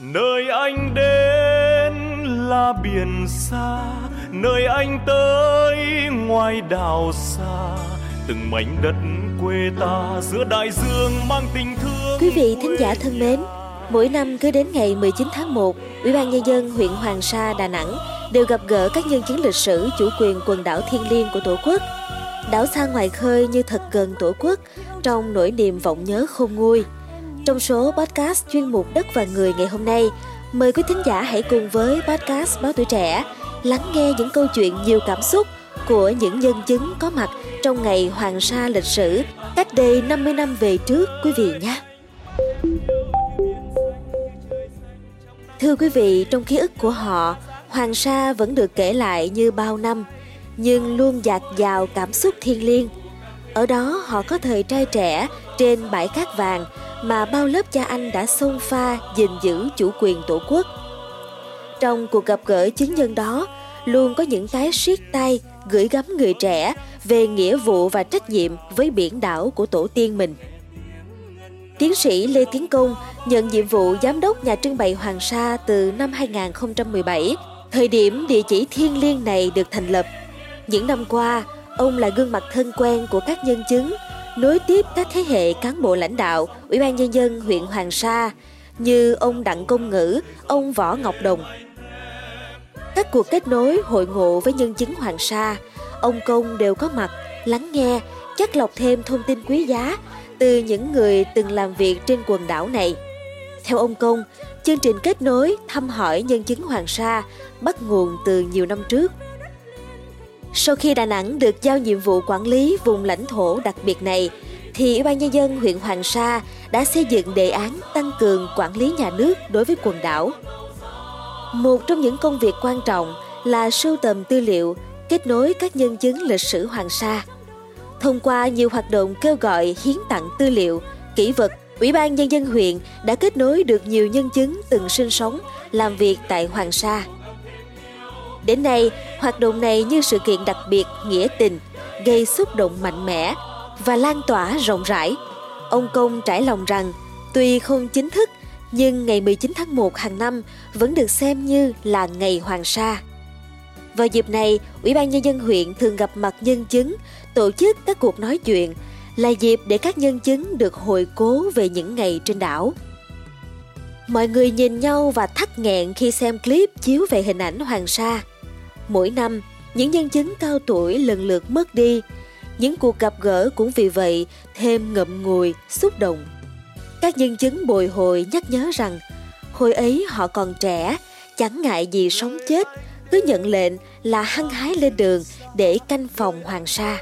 nơi anh đến là biển xa nơi anh tới ngoài đảo xa từng mảnh đất quê ta giữa đại dương mang tình thương Quý vị thính giả thân mến, mỗi năm cứ đến ngày 19 tháng 1, Ủy ban Nhân dân huyện Hoàng Sa, Đà Nẵng đều gặp gỡ các nhân chứng lịch sử chủ quyền quần đảo thiêng liêng của Tổ quốc. Đảo xa ngoài khơi như thật gần Tổ quốc, trong nỗi niềm vọng nhớ khôn nguôi. Trong số podcast chuyên mục Đất và Người ngày hôm nay, mời quý thính giả hãy cùng với podcast Báo Tuổi Trẻ lắng nghe những câu chuyện nhiều cảm xúc của những nhân chứng có mặt trong ngày Hoàng Sa lịch sử cách đây 50 năm về trước quý vị nhé. Thưa quý vị, trong ký ức của họ, Hoàng Sa vẫn được kể lại như bao năm, nhưng luôn dạt dào cảm xúc thiêng liêng. Ở đó họ có thời trai trẻ trên bãi cát vàng mà bao lớp cha anh đã xông pha gìn giữ chủ quyền tổ quốc. Trong cuộc gặp gỡ chứng nhân đó, luôn có những cái siết tay gửi gắm người trẻ về nghĩa vụ và trách nhiệm với biển đảo của tổ tiên mình. Tiến sĩ Lê Tiến Công nhận nhiệm vụ giám đốc nhà trưng bày Hoàng Sa từ năm 2017, thời điểm địa chỉ thiêng liêng này được thành lập. Những năm qua, ông là gương mặt thân quen của các nhân chứng, nối tiếp các thế hệ cán bộ lãnh đạo, Ủy ban Nhân dân huyện Hoàng Sa như ông Đặng Công Ngữ, ông Võ Ngọc Đồng. Các cuộc kết nối hội ngộ với nhân chứng Hoàng Sa, ông Công đều có mặt, lắng nghe, chắc lọc thêm thông tin quý giá từ những người từng làm việc trên quần đảo này. Theo ông Công, chương trình kết nối thăm hỏi nhân chứng Hoàng Sa bắt nguồn từ nhiều năm trước. Sau khi Đà Nẵng được giao nhiệm vụ quản lý vùng lãnh thổ đặc biệt này, thì Ủy ban Nhân dân huyện Hoàng Sa đã xây dựng đề án tăng cường quản lý nhà nước đối với quần đảo. Một trong những công việc quan trọng là sưu tầm tư liệu, kết nối các nhân chứng lịch sử Hoàng Sa. Thông qua nhiều hoạt động kêu gọi hiến tặng tư liệu, kỷ vật, Ủy ban Nhân dân huyện đã kết nối được nhiều nhân chứng từng sinh sống, làm việc tại Hoàng Sa. Đến nay, hoạt động này như sự kiện đặc biệt, nghĩa tình, gây xúc động mạnh mẽ và lan tỏa rộng rãi. Ông Công trải lòng rằng, tuy không chính thức, nhưng ngày 19 tháng 1 hàng năm vẫn được xem như là ngày Hoàng Sa. Vào dịp này, Ủy ban Nhân dân huyện thường gặp mặt nhân chứng, tổ chức các cuộc nói chuyện, là dịp để các nhân chứng được hồi cố về những ngày trên đảo. Mọi người nhìn nhau và thắt nghẹn khi xem clip chiếu về hình ảnh Hoàng Sa. Mỗi năm, những nhân chứng cao tuổi lần lượt mất đi. Những cuộc gặp gỡ cũng vì vậy thêm ngậm ngùi, xúc động. Các nhân chứng bồi hồi nhắc nhớ rằng hồi ấy họ còn trẻ, chẳng ngại gì sống chết, cứ nhận lệnh là hăng hái lên đường để canh phòng Hoàng Sa.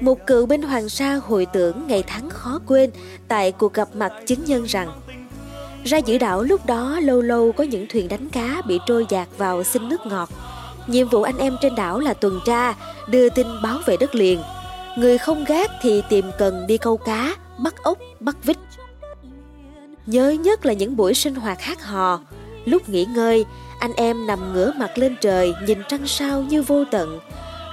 Một cựu binh Hoàng Sa hồi tưởng ngày tháng khó quên tại cuộc gặp mặt chứng nhân rằng ra giữa đảo lúc đó lâu lâu có những thuyền đánh cá bị trôi dạt vào xin nước ngọt. Nhiệm vụ anh em trên đảo là tuần tra, đưa tin báo về đất liền. Người không gác thì tìm cần đi câu cá, bắt ốc, bắt vít. Nhớ nhất là những buổi sinh hoạt hát hò. Lúc nghỉ ngơi, anh em nằm ngửa mặt lên trời nhìn trăng sao như vô tận.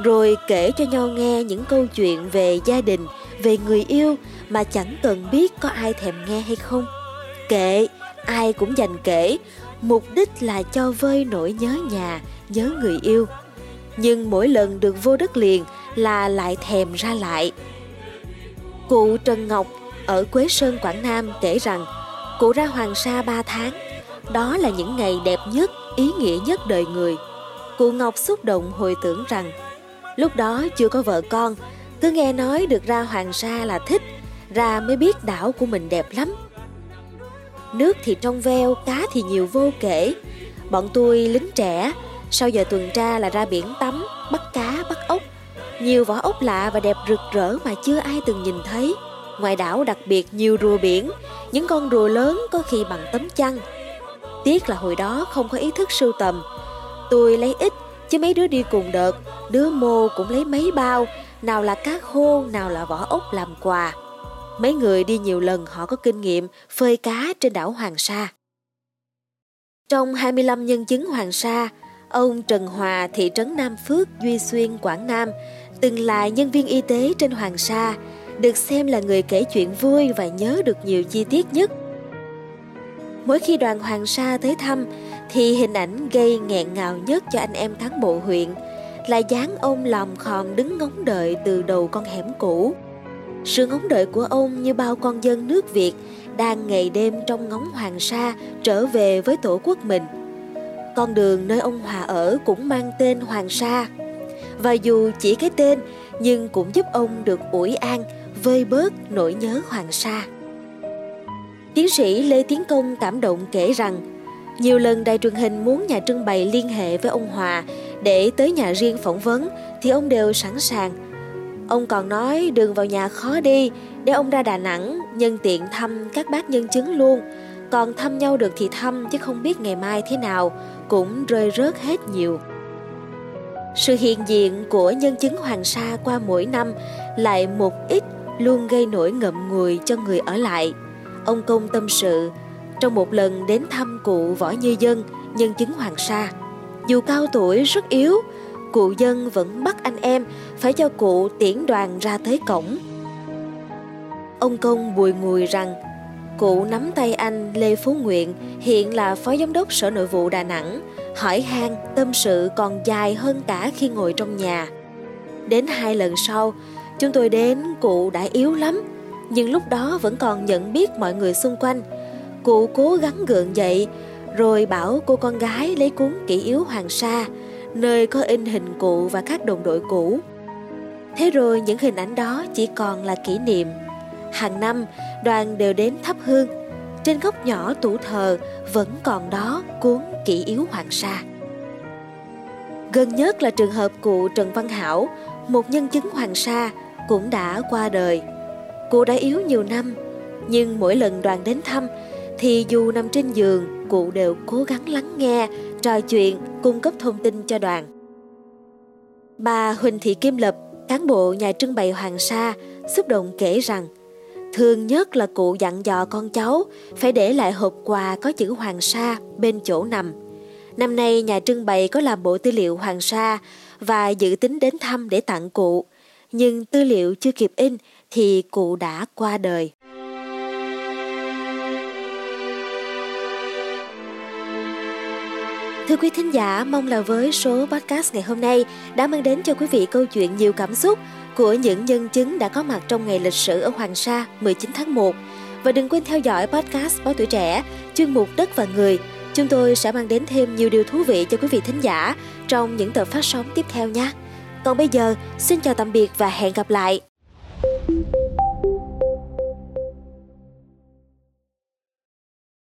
Rồi kể cho nhau nghe những câu chuyện về gia đình, về người yêu mà chẳng cần biết có ai thèm nghe hay không. Kệ, ai cũng dành kể, mục đích là cho vơi nỗi nhớ nhà, nhớ người yêu. Nhưng mỗi lần được vô đất liền là lại thèm ra lại. Cụ Trần Ngọc ở Quế Sơn, Quảng Nam kể rằng cụ ra Hoàng Sa 3 tháng. Đó là những ngày đẹp nhất, ý nghĩa nhất đời người. Cụ Ngọc xúc động hồi tưởng rằng lúc đó chưa có vợ con, cứ nghe nói được ra Hoàng Sa là thích, ra mới biết đảo của mình đẹp lắm. Nước thì trong veo, cá thì nhiều vô kể. Bọn tôi lính trẻ, sau giờ tuần tra là ra biển tắm, bắt cá, bắt ốc. Nhiều vỏ ốc lạ và đẹp rực rỡ mà chưa ai từng nhìn thấy. Ngoài đảo đặc biệt nhiều rùa biển, những con rùa lớn có khi bằng tấm chăn. Tiếc là hồi đó không có ý thức sưu tầm. Tôi lấy ít, chứ mấy đứa đi cùng đợt, đứa mô cũng lấy mấy bao, nào là cá khô, nào là vỏ ốc làm quà. Mấy người đi nhiều lần họ có kinh nghiệm phơi cá trên đảo Hoàng Sa. Trong 25 nhân chứng Hoàng Sa, ông Trần Hòa, thị trấn Nam Phước, Duy Xuyên, Quảng Nam, từng là nhân viên y tế trên Hoàng Sa, được xem là người kể chuyện vui và nhớ được nhiều chi tiết nhất. Mỗi khi đoàn Hoàng Sa tới thăm thì hình ảnh gây nghẹn ngào nhất cho anh em cán bộ huyện là dáng ông lòm khòm đứng ngóng đợi từ đầu con hẻm cũ. Sự ngóng đợi của ông như bao con dân nước Việt đang ngày đêm trong ngóng Hoàng Sa trở về với tổ quốc mình. Con đường nơi ông Hòa ở cũng mang tên Hoàng Sa. Và dù chỉ cái tên nhưng cũng giúp ông được ủi an, vơi bớt nỗi nhớ Hoàng Sa. Tiến sĩ Lê Tiến Công cảm động kể rằng nhiều lần đài truyền hình muốn nhà trưng bày liên hệ với ông Hòa để tới nhà riêng phỏng vấn thì ông đều sẵn sàng. Ông còn nói đường vào nhà khó đi, để ông ra Đà Nẵng nhân tiện thăm các bác nhân chứng luôn. Còn thăm nhau được thì thăm chứ không biết ngày mai thế nào, cũng rơi rớt hết nhiều. Sự hiện diện của nhân chứng Hoàng Sa qua mỗi năm lại một ít luôn gây nỗi ngậm ngùi cho người ở lại. Ông Công tâm sự, trong một lần đến thăm cụ Võ Như Dân, nhân chứng Hoàng Sa. Dù cao tuổi rất yếu, cụ dân vẫn bắt anh em phải cho cụ tiễn đoàn ra tới cổng. Ông Công bùi ngùi rằng cụ nắm tay anh Lê Phú Nguyện hiện là phó giám đốc sở nội vụ Đà Nẵng hỏi han tâm sự còn dài hơn cả khi ngồi trong nhà. Đến hai lần sau, chúng tôi đến cụ đã yếu lắm, nhưng lúc đó vẫn còn nhận biết mọi người xung quanh. Cụ cố gắng gượng dậy, rồi bảo cô con gái lấy cuốn kỷ yếu Hoàng Sa, nơi có in hình cụ và các đồng đội cũ. Thế rồi những hình ảnh đó chỉ còn là kỷ niệm. Hàng năm, đoàn đều đến thắp hương. Trên góc nhỏ tủ thờ vẫn còn đó cuốn kỷ yếu Hoàng Sa. Gần nhất là trường hợp cụ Trần Văn Hảo, một nhân chứng Hoàng Sa, cũng đã qua đời. Cụ đã yếu nhiều năm, nhưng mỗi lần đoàn đến thăm thì dù nằm trên giường, cụ đều cố gắng lắng nghe, trò chuyện, cung cấp thông tin cho đoàn. Bà Huỳnh Thị Kim Lập, cán bộ nhà trưng bày Hoàng Sa, xúc động kể rằng Thường nhất là cụ dặn dò con cháu phải để lại hộp quà có chữ Hoàng Sa bên chỗ nằm. Năm nay nhà trưng bày có làm bộ tư liệu Hoàng Sa và dự tính đến thăm để tặng cụ. Nhưng tư liệu chưa kịp in thì cụ đã qua đời. Thưa quý thính giả, mong là với số podcast ngày hôm nay đã mang đến cho quý vị câu chuyện nhiều cảm xúc của những nhân chứng đã có mặt trong ngày lịch sử ở Hoàng Sa 19 tháng 1. Và đừng quên theo dõi podcast Báo Tuổi Trẻ, chuyên mục Đất và Người. Chúng tôi sẽ mang đến thêm nhiều điều thú vị cho quý vị thính giả trong những tập phát sóng tiếp theo nhé. Còn bây giờ, xin chào tạm biệt và hẹn gặp lại.